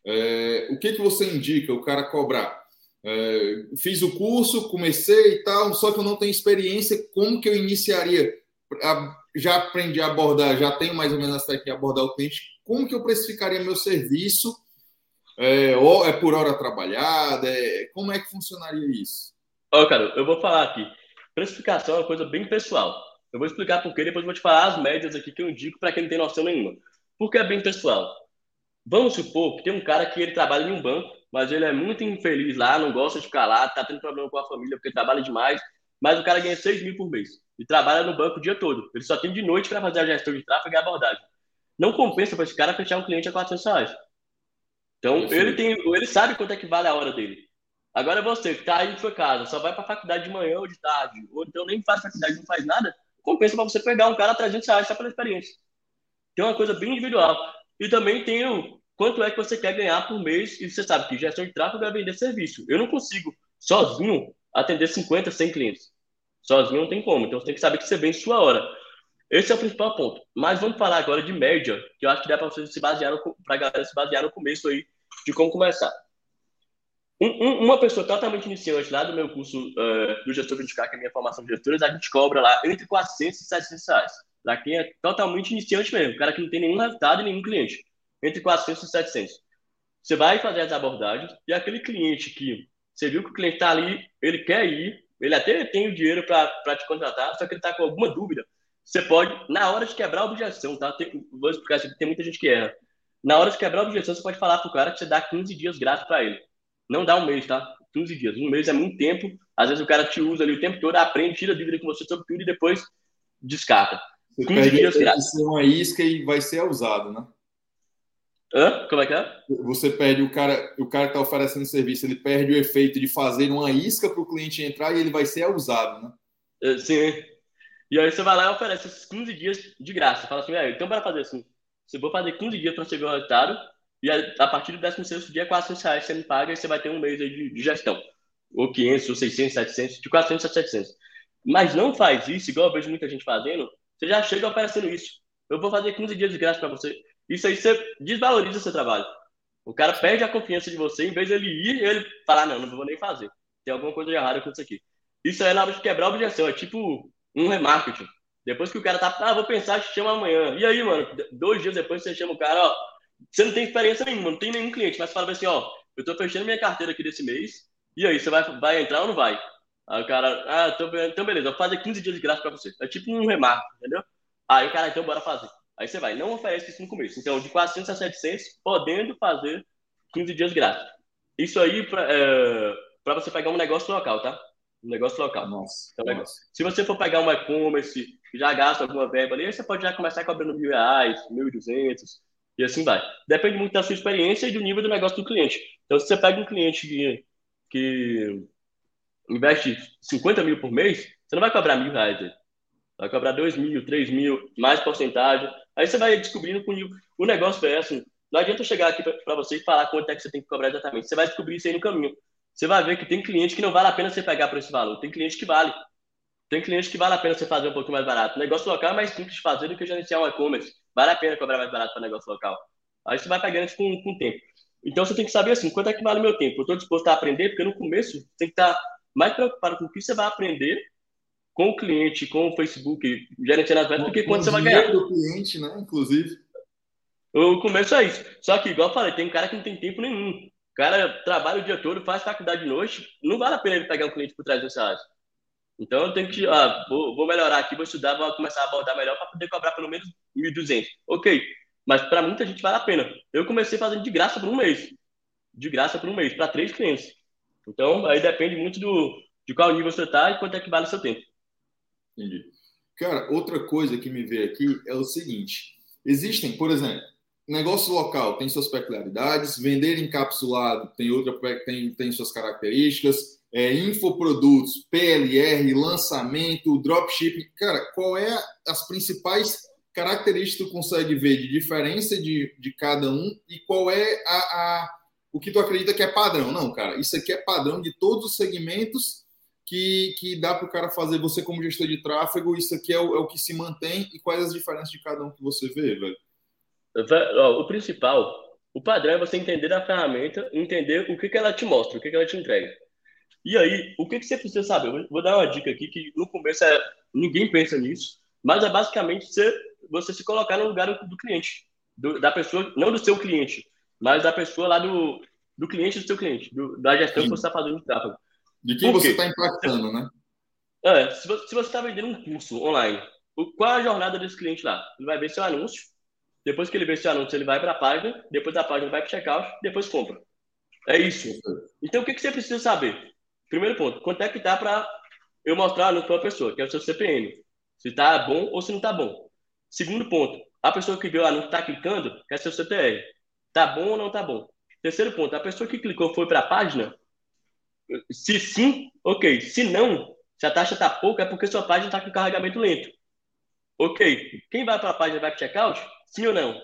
[SPEAKER 1] É, o que, que você indica o cara cobrar? É, fiz o curso, comecei e tal, só que eu não tenho experiência. Como que eu iniciaria? Já aprendi a abordar, já tenho mais ou menos essa técnica de abordar o cliente. Como que eu precificaria meu serviço? É, ou é por hora trabalhada? É, como é que funcionaria isso?
[SPEAKER 2] Ó, cara, eu vou falar aqui. Precificação é uma coisa bem pessoal. Eu vou explicar por quê, depois eu vou te falar as médias aqui que eu indico para quem não tem noção nenhuma. Porque é bem pessoal. Vamos supor que tem um cara que ele trabalha em um banco, mas ele é muito infeliz lá, não gosta de ficar lá, tá tendo problema com a família porque trabalha demais, mas o cara ganha 6 mil por mês e trabalha no banco o dia todo. Ele só tem de noite para fazer a gestão de tráfego e abordagem. Não compensa para esse cara fechar um cliente a 400 reais. Então, ele, tem, ele sabe quanto é que vale a hora dele. Agora você que está aí em sua casa, só vai para a faculdade de manhã ou de tarde, ou então nem faz faculdade, não faz nada, compensa para você pegar um cara a 300 reais só pela experiência. Tem uma coisa bem individual. E também tem o quanto é que você quer ganhar por mês, e você sabe que gestão de tráfego é vender serviço. Eu não consigo, sozinho, atender 50, 100 clientes. Sozinho não tem como. Então você tem que saber que você vende sua hora. Esse é o principal ponto. Mas vamos falar agora de média, que eu acho que dá para vocês se basear, para galera se basear no começo aí de como começar. Um, um, uma pessoa totalmente iniciante lá do meu curso uh, do gestor 20K, que é a minha formação de gestores, a gente cobra lá entre 400 e 700 reais. Para quem é totalmente iniciante mesmo, cara que não tem nenhum resultado e nenhum cliente. Entre 400 e 700. Você vai fazer as abordagens e aquele cliente que você viu que o cliente está ali, ele quer ir, ele até tem o dinheiro para te contratar, só que ele está com alguma dúvida. Você pode, na hora de quebrar a objeção, tá? Tem, vou explicar isso aqui, tem muita gente que erra. Na hora de quebrar a objeção, você pode falar pro cara que você dá 15 dias grátis para ele. Não dá um mês, tá? 15 dias. Um mês é muito tempo. Às vezes o cara te usa ali o tempo todo, aprende, tira dúvida com você sobre tudo e depois descarta.
[SPEAKER 1] Você 15 dias grátis. Ser uma isca e vai ser usado, né?
[SPEAKER 2] Hã? Como é que é?
[SPEAKER 1] Você perde o cara, o cara que está oferecendo serviço, ele perde o efeito de fazer uma isca para o cliente entrar e ele vai ser usado, né?
[SPEAKER 2] É, sim. E aí você vai lá e oferece esses 15 dias de graça. Fala assim, é, então para fazer assim, você vou fazer 15 dias para ver o resultado, e a, partir do 16 dia, 400 reais você me paga e você vai ter um mês aí de, de gestão. Ou 500, ou 600, 700, de 400 a 700. Mas não faz isso, igual eu vejo muita gente fazendo, você já chega oferecendo isso. Eu vou fazer 15 dias de graça para você. Isso aí você desvaloriza o seu trabalho. O cara perde a confiança de você, em vez de ele ir, ele falar, não, não vou nem fazer. Tem alguma coisa errada com isso aqui. Isso aí é na hora de quebrar a objeção, é tipo um remarketing. Depois que o cara tá, ah, vou pensar, te chama amanhã. E aí, mano, dois dias depois você chama o cara, ó, você não tem experiência nenhuma, não tem nenhum cliente, mas fala assim, ó, eu tô fechando minha carteira aqui desse mês, e aí, você vai, vai entrar ou não vai? Aí o cara, ah, tô, então beleza, vou fazer 15 dias de graça pra você. É tipo um remarco, entendeu? Aí o cara, então bora fazer. Aí você vai, não oferece isso no começo. Então, de 400 a 700, podendo fazer 15 dias grátis. Isso aí para é, você pegar um negócio local, tá? Um negócio local.
[SPEAKER 1] Nossa,
[SPEAKER 2] então,
[SPEAKER 1] nossa.
[SPEAKER 2] Se você for pegar um e-commerce, já gasta alguma verba ali, aí você pode já começar cobrando mil reais, mil e duzentos, e assim vai. Depende muito da sua experiência e do nível do negócio do cliente. Então, se você pega um cliente que, que investe 50 mil por mês, você não vai cobrar mil reais dele. Vai cobrar dois mil, três mil, mais porcentagem. Aí você vai descobrindo que o negócio é assim. Não adianta eu chegar aqui para você e falar quanto é que você tem que cobrar exatamente. Você vai descobrir isso aí no caminho. Você vai ver que tem cliente que não vale a pena você pegar por esse valor. Tem cliente que vale. Tem cliente que vale a pena você fazer um pouquinho mais barato. Negócio local é mais simples de fazer do que gerenciar um e-commerce. Vale a pena cobrar mais barato para negócio local. Aí você vai pegando isso com, com o tempo. Então você tem que saber assim, quanto é que vale o meu tempo? Eu estou disposto a aprender, porque no começo você tem que estar mais preocupado com o que você vai aprender com o cliente, com o Facebook, gerenciando as metas, do que quanto você vai ganhar.
[SPEAKER 1] do cliente, né? Inclusive.
[SPEAKER 2] O começo é isso. Só que, igual eu falei, tem um cara que não tem tempo nenhum. O cara trabalha o dia todo, faz faculdade de noite, não vale a pena ele pegar um cliente por 300 reais. Então eu tenho que, ah, vou, vou melhorar aqui, vou estudar, vou começar a abordar melhor para poder cobrar pelo menos 1.200. Ok, mas para muita gente vale a pena. Eu comecei fazendo de graça por um mês. De graça por um mês, para três clientes. Então, aí depende muito do, de qual nível você está e quanto é que vale o seu tempo.
[SPEAKER 1] Entendi. Cara, outra coisa que me veio aqui é o seguinte: existem, por exemplo, negócio local tem suas peculiaridades, vender encapsulado tem outra tem, tem suas características, é, infoprodutos, PLR, lançamento, dropshipping. Cara, qual é as principais características que tu consegue ver de diferença de, de cada um e qual é a, a, o que tu acredita que é padrão? Não, cara, isso aqui é padrão de todos os segmentos que, que dá para o cara fazer, você como gestor de tráfego, isso aqui é o, é o, que se mantém e quais as diferenças de cada um que você vê, velho?
[SPEAKER 2] O principal, o padrão é você entender a ferramenta, entender o que, que ela te mostra, o que, que ela te entrega. E aí, o que, que você precisa saber? Eu vou dar uma dica aqui que no começo é, ninguém pensa nisso, mas é basicamente você, você se colocar no lugar do, do cliente, do, da pessoa, não do seu cliente, mas da pessoa lá do, do cliente do seu cliente, do, da gestão Sim. que você está fazendo de tráfego.
[SPEAKER 1] De quem você está impactando, né?
[SPEAKER 2] É, se você está vendendo um curso online, qual é a jornada desse cliente lá? Ele vai ver seu anúncio, depois que ele vê seu anúncio, ele vai para a página, depois da página vai para o checkout, depois compra. É isso. Então, o que, que você precisa saber? Primeiro ponto, quanto é que tá para eu mostrar o anúncio para a pessoa, que é o seu CPM. Se está bom ou se não está bom. Segundo ponto, a pessoa que viu o anúncio está clicando, quer ser o CTR. Está bom ou não está bom? Terceiro ponto, a pessoa que clicou foi para a página, se sim, ok. Se não, se a taxa está pouca, é porque sua página está com carregamento lento. Ok. Quem vai para a página vai para checkout? Sim ou não?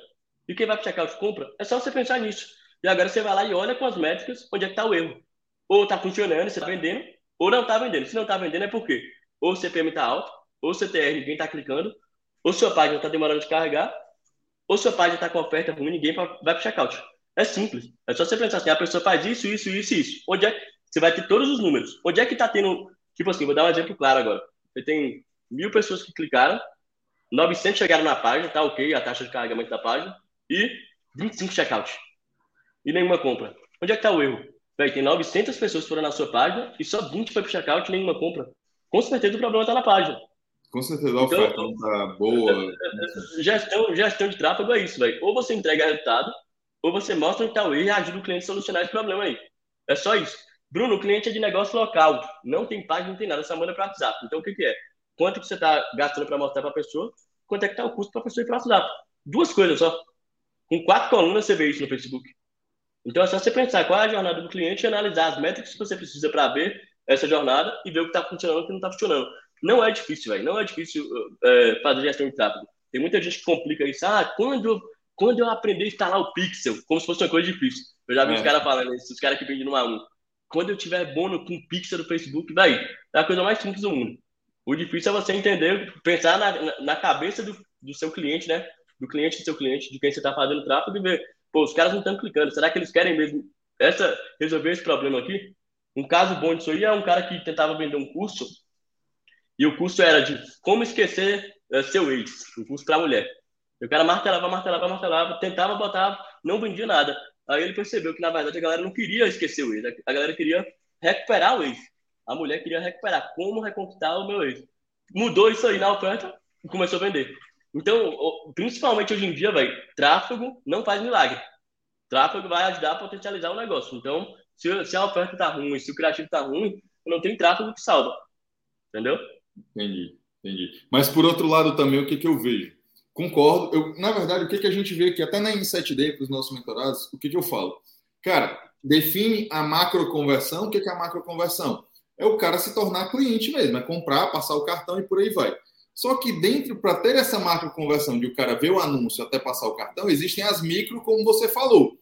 [SPEAKER 2] E quem vai para checkout compra? É só você pensar nisso. E agora você vai lá e olha com as métricas onde é que está o erro. Ou está funcionando, você está vendendo, ou não está vendendo. Se não está vendendo, é porque ou o CPM está alto, ou o CTR ninguém está clicando, ou sua página está demorando de carregar, ou sua página está com oferta ruim, ninguém vai para o checkout. É simples. É só você pensar assim, a pessoa faz isso, isso, isso, isso. Onde é, você vai ter todos os números. Onde é que está tendo. Tipo assim, vou dar um exemplo claro agora. Você tem mil pessoas que clicaram, 900 chegaram na página, tá ok, a taxa de carregamento da página, e 25 checkout. E nenhuma compra. Onde é que está o erro? Véi, tem 900 pessoas que foram na sua página e só 20 foi para checkout e nenhuma compra. Com certeza o problema está na página.
[SPEAKER 1] Com certeza a oferta então, está boa.
[SPEAKER 2] Gestão, gestão de tráfego é isso, velho. Ou você entrega resultado, ou você mostra onde está o erro e ajuda o cliente a solucionar esse problema aí. É só isso. Bruno, o cliente é de negócio local, não tem página, não tem nada, só manda para WhatsApp. Então, o que, que é? Quanto que você está gastando para mostrar para a pessoa? Quanto é que está o custo para a pessoa ir para o WhatsApp? Duas coisas só. Com quatro colunas você vê isso no Facebook. Então, é só você pensar qual é a jornada do cliente e analisar as métricas que você precisa para ver essa jornada e ver o que está funcionando e o que não está funcionando. Não é difícil, velho. Não é difícil é, fazer gestão de tráfego. Tem muita gente que complica isso. Ah, quando, quando eu aprender a instalar o Pixel, como se fosse uma coisa difícil. Eu já vi é. os caras falando isso, os caras que vendem no A1 quando eu tiver bônus com pixel do Facebook, vai, é a coisa mais simples do mundo. O difícil é você entender, pensar na, na cabeça do, do seu cliente, né? Do cliente do seu cliente, de quem você está fazendo tráfego e ver, pô, os caras não estão clicando, será que eles querem mesmo essa, resolver esse problema aqui? Um caso bom disso aí é um cara que tentava vender um curso e o curso era de como esquecer uh, seu ex, um curso para mulher. E o cara martelava, martelava, martelava, tentava botar não vendia nada. Aí ele percebeu que, na verdade, a galera não queria esquecer o ex, a galera queria recuperar o ex. A mulher queria recuperar, como reconquistar o meu ex. Mudou isso aí na oferta e começou a vender. Então, principalmente hoje em dia, velho, tráfego não faz milagre. Tráfego vai ajudar a potencializar o negócio. Então, se, se a oferta tá ruim, se o criativo tá ruim, não tem tráfego que salva. Entendeu?
[SPEAKER 1] Entendi, entendi. Mas por outro lado também, o que, que eu vejo? Concordo. Eu, na verdade, o que, que a gente vê aqui, até na Insight Day, para os nossos mentorados, o que, que eu falo? Cara, define a macro conversão. O que, que é a macro conversão? É o cara se tornar cliente mesmo, é comprar, passar o cartão e por aí vai. Só que dentro, para ter essa macro conversão de o cara ver o anúncio até passar o cartão, existem as micro, como você falou.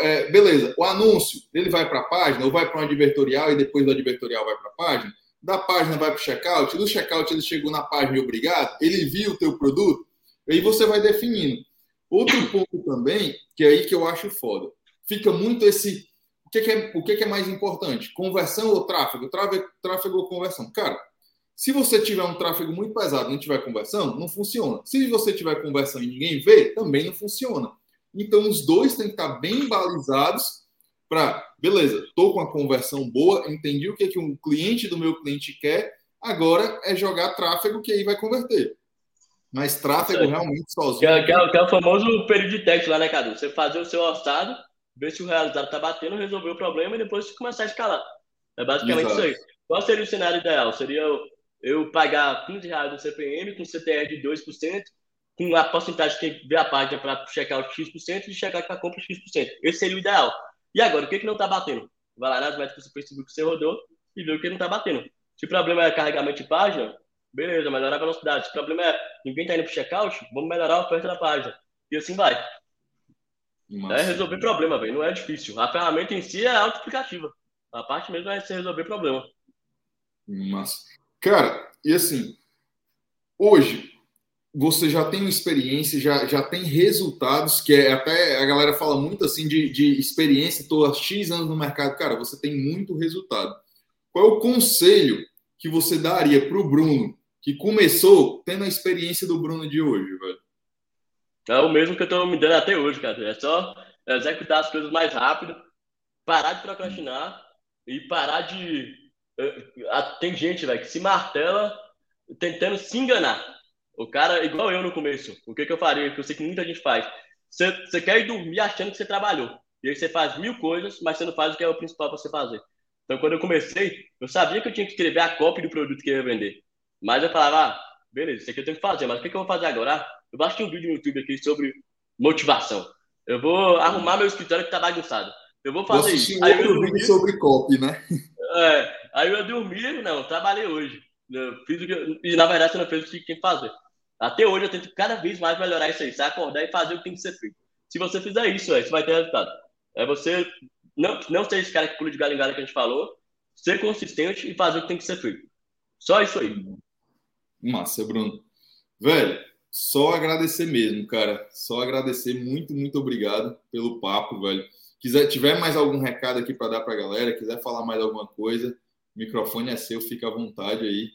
[SPEAKER 1] É, beleza, o anúncio, ele vai para a página ou vai para um advertorial e depois do advertorial vai para a página? Da página vai para o checkout, do checkout ele chegou na página e obrigado, ele viu o teu produto, aí você vai definindo. Outro ponto também, que é aí que eu acho foda, fica muito esse. O que, é, o que, é mais importante? Conversão ou tráfego? Tráfego, tráfego ou conversão? Cara, se você tiver um tráfego muito pesado e não tiver conversão, não funciona. Se você tiver conversão e ninguém vê, também não funciona. Então, os dois têm que estar bem balizados para, beleza, estou com a conversão boa, entendi o que, que um cliente do meu cliente quer, agora é jogar tráfego que aí vai converter. Mas tráfego realmente sozinho. Que
[SPEAKER 2] é, que, é, que é, o famoso período de teste lá, né, Cadu? Você fazer o seu orçado, ver se o realizado está batendo, resolver o problema e depois começar a escalar. É basicamente Exato. isso aí. Qual seria o cenário ideal? Seria eu pagar 15 reais do CPM com CTR de 2%, com a porcentagem que vê a página para checar o X% e checar com a compra X%. Esse seria o ideal. E agora, o que, que não está batendo? Vai lá nas métricas do Facebook que você rodou e vê o que não está batendo. Se o problema é carregamento de página, beleza, melhorar a velocidade. Se o problema é ninguém está indo para o checkout, vamos melhorar a oferta da página. E assim vai. É resolver problema, velho. Não é difícil. A ferramenta em si é auto-explicativa. A parte mesmo é resolver problema.
[SPEAKER 1] Mas, cara, e assim, hoje, você já tem experiência, já, já tem resultados, que é até a galera fala muito assim de, de experiência, estou há X anos no mercado, cara, você tem muito resultado. Qual é o conselho que você daria para o Bruno, que começou tendo a experiência do Bruno de hoje, velho?
[SPEAKER 2] É o mesmo que eu estou me dando até hoje, cara. É só executar as coisas mais rápido, parar de procrastinar e parar de. Eh, tem gente, velho, que se martela tentando se enganar o cara, igual eu no começo, o que, que eu faria, que eu sei que muita gente faz. Você, você quer ir dormir achando que você trabalhou. E aí você faz mil coisas, mas você não faz o que é o principal para você fazer. Então, quando eu comecei, eu sabia que eu tinha que escrever a cópia do produto que eu ia vender. Mas eu falava, ah, beleza, isso aqui eu tenho que fazer, mas o que, que eu vou fazer agora? Ah, eu baixei um vídeo no YouTube aqui sobre motivação. Eu vou arrumar meu escritório que tá bagunçado. Eu vou fazer
[SPEAKER 1] isso. Aí eu vídeo sobre copy, né?
[SPEAKER 2] É, aí eu dormi, não, trabalhei hoje. Eu fiz o que, e na verdade você não fez o que tinha que fazer. Até hoje eu tento cada vez mais melhorar isso aí. Você acordar e fazer o que tem que ser feito. Se você fizer isso, você vai ter resultado. É você não, não ser esse cara que pula de galho em galho que a gente falou, ser consistente e fazer o que tem que ser feito. Só isso aí.
[SPEAKER 1] Massa, Bruno. Velho, só agradecer mesmo, cara. Só agradecer. Muito, muito obrigado pelo papo, velho. Quiser, tiver mais algum recado aqui para dar para a galera, quiser falar mais alguma coisa, o microfone é seu, fica à vontade aí.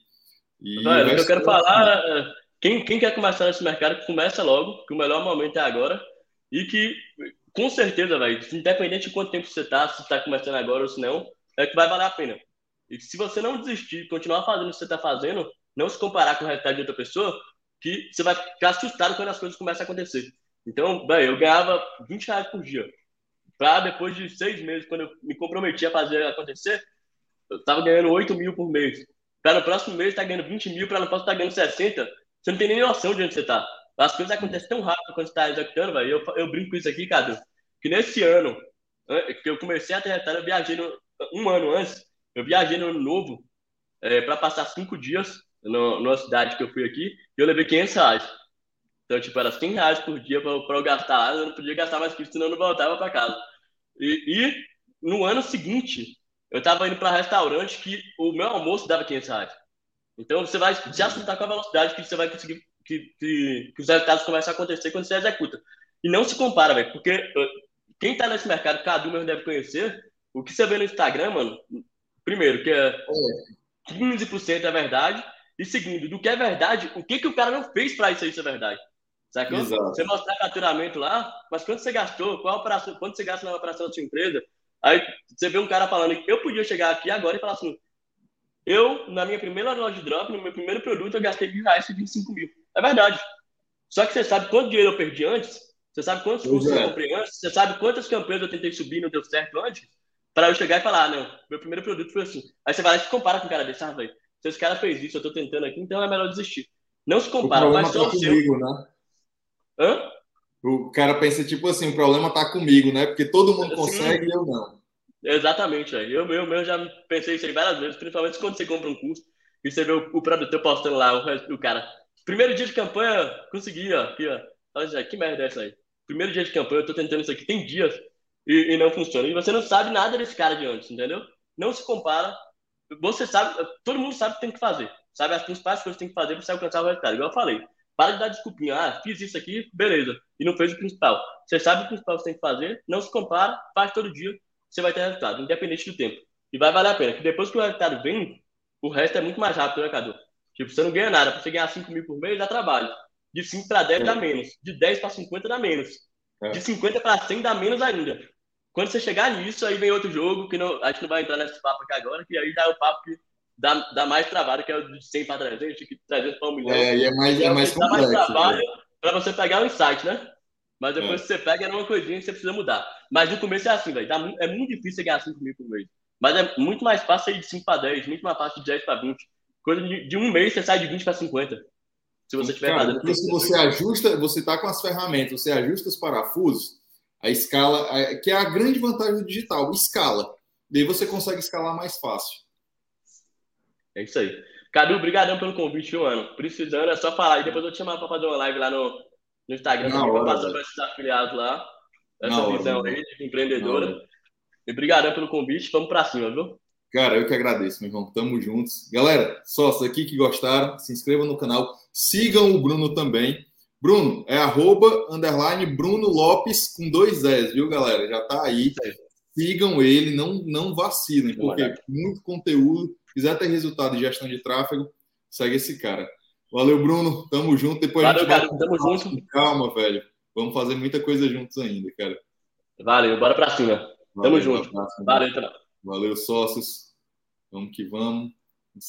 [SPEAKER 2] E velho, o que eu quero falar é quem, quem quer começar nesse mercado, começa logo, que o melhor momento é agora. E que, com certeza, velho, independente de quanto tempo você está, se está começando agora ou se não, é que vai valer a pena. E se você não desistir, continuar fazendo o que você está fazendo, não se comparar com o resultado de outra pessoa, que você vai ficar assustado quando as coisas começam a acontecer. Então, velho, eu ganhava 20 reais por dia. Para depois de seis meses, quando eu me comprometi a fazer acontecer, eu estava ganhando 8 mil por mês. Para no próximo mês tá ganhando 20 mil, para no próximo tá ganhando 60. Você não tem nem noção de onde você tá. As coisas acontecem tão rápido quando você tá executando, velho. Eu, eu brinco com isso aqui, Cadu, que nesse ano, que eu comecei a ter eu viajei no, um ano antes, eu viajei no ano novo é, para passar cinco dias no, numa cidade que eu fui aqui, e eu levei 500 reais. Então, tipo, era 100 reais por dia para eu gastar eu não podia gastar mais que isso, senão eu não voltava para casa. E, e, no ano seguinte, eu tava indo para restaurante que o meu almoço dava 500 reais. Então você vai se assustar com a velocidade que você vai conseguir que, que, que os resultados começam a acontecer quando você executa. E não se compara, velho, porque quem tá nesse mercado, cada um mesmo deve conhecer, o que você vê no Instagram, mano, primeiro, que é 15% é verdade, e segundo, do que é verdade, o que, que o cara não fez para isso aí ser verdade. Exato. Você mostrar faturamento lá, mas quanto você gastou, qual operação, quanto você gasta na operação da sua empresa, aí você vê um cara falando que eu podia chegar aqui agora e falar assim, eu, na minha primeira loja de drop, no meu primeiro produto, eu gastei mil reais e 25 mil. É verdade. Só que você sabe quanto dinheiro eu perdi antes, você sabe quantos cursos é. eu comprei antes, você sabe quantas campanhas eu tentei subir e não deu certo antes, para eu chegar e falar, ah, não, meu primeiro produto foi assim. Aí você vai lá e compara com um cara desse, ah, velho, se esse cara fez isso, eu tô tentando aqui, então é melhor desistir. Não se compara, mas só tá o seu. Comigo, né?
[SPEAKER 1] Hã? O cara pensa, tipo assim, o problema tá comigo, né? Porque todo mundo consegue e eu não.
[SPEAKER 2] Exatamente, velho. Eu, eu, eu já pensei isso aí várias vezes, principalmente quando você compra um curso e você vê o, o produtor postando lá, o, o cara. Primeiro dia de campanha, consegui, ó. Aqui, ó. Olha, que merda é essa aí? Primeiro dia de campanha, eu tô tentando isso aqui, tem dias e, e não funciona. E você não sabe nada desse cara de antes, entendeu? Não se compara. Você sabe, todo mundo sabe o que tem que fazer. Sabe as principais coisas que tem que fazer para você alcançar o resultado. Igual eu falei. Para de dar desculpinha. Ah, fiz isso aqui, beleza. E não fez o principal. Você sabe o principal que você tem que fazer, não se compara, faz todo dia, você vai ter resultado, independente do tempo. E vai valer a pena. Que depois que o resultado vem, o resto é muito mais rápido, né, Cadu? Tipo, você não ganha nada. Para você ganhar 5 mil por mês, dá trabalho. De 5 para 10 é. dá menos. De 10 para 50 dá menos. É. De 50 para 100 dá menos ainda. Quando você chegar nisso, aí vem outro jogo, que não, a gente não vai entrar nesse papo aqui agora, que aí já é o papo que dá, dá mais trabalho, que é o de 100 para 300, que 300 para 1 milhão.
[SPEAKER 1] É, e é mais, é mais
[SPEAKER 2] complexo. Dá mais trabalho né? para você pegar o insight, né? Mas depois é. que você pega, é uma coisinha que você precisa mudar. Mas no começo é assim, velho. É muito difícil você ganhar 5 mil por mês. Mas é muito mais fácil sair de 5 para 10, muito mais fácil de 10 para 20. Coisa de, de, um mês você sai de 20 para 50. Se você estiver
[SPEAKER 1] fazendo. Porque se você ajusta, você está com as ferramentas, você ajusta os parafusos, a escala, que é a grande vantagem do digital, escala. Daí você consegue escalar mais fácil.
[SPEAKER 2] É isso aí. Cadu, obrigadão pelo convite, ano. Precisando, é só falar. E depois eu te chamar para fazer uma live lá no, no Instagram para passar para esses afiliados lá. Essa visão aí de empreendedora. E pelo convite. Vamos para cima, viu?
[SPEAKER 1] Cara, eu que agradeço, meu irmão. Tamo juntos. Galera, sócios aqui que gostaram, se inscrevam no canal. Sigam o Bruno também. Bruno, é arroba, underline, Bruno Lopes com dois S, viu, galera? Já tá aí. Sigam ele, não, não vacilem, porque muito conteúdo. Quiser ter resultado de gestão de tráfego, segue esse cara. Valeu, Bruno. Tamo junto. Depois
[SPEAKER 2] Valeu, cara. Tamo junto.
[SPEAKER 1] Calma, velho. Vamos fazer muita coisa juntos ainda, cara.
[SPEAKER 2] Valeu, bora pra cima. Valeu, Tamo junto. Valeu, então.
[SPEAKER 1] Valeu, sócios. Vamos que vamos.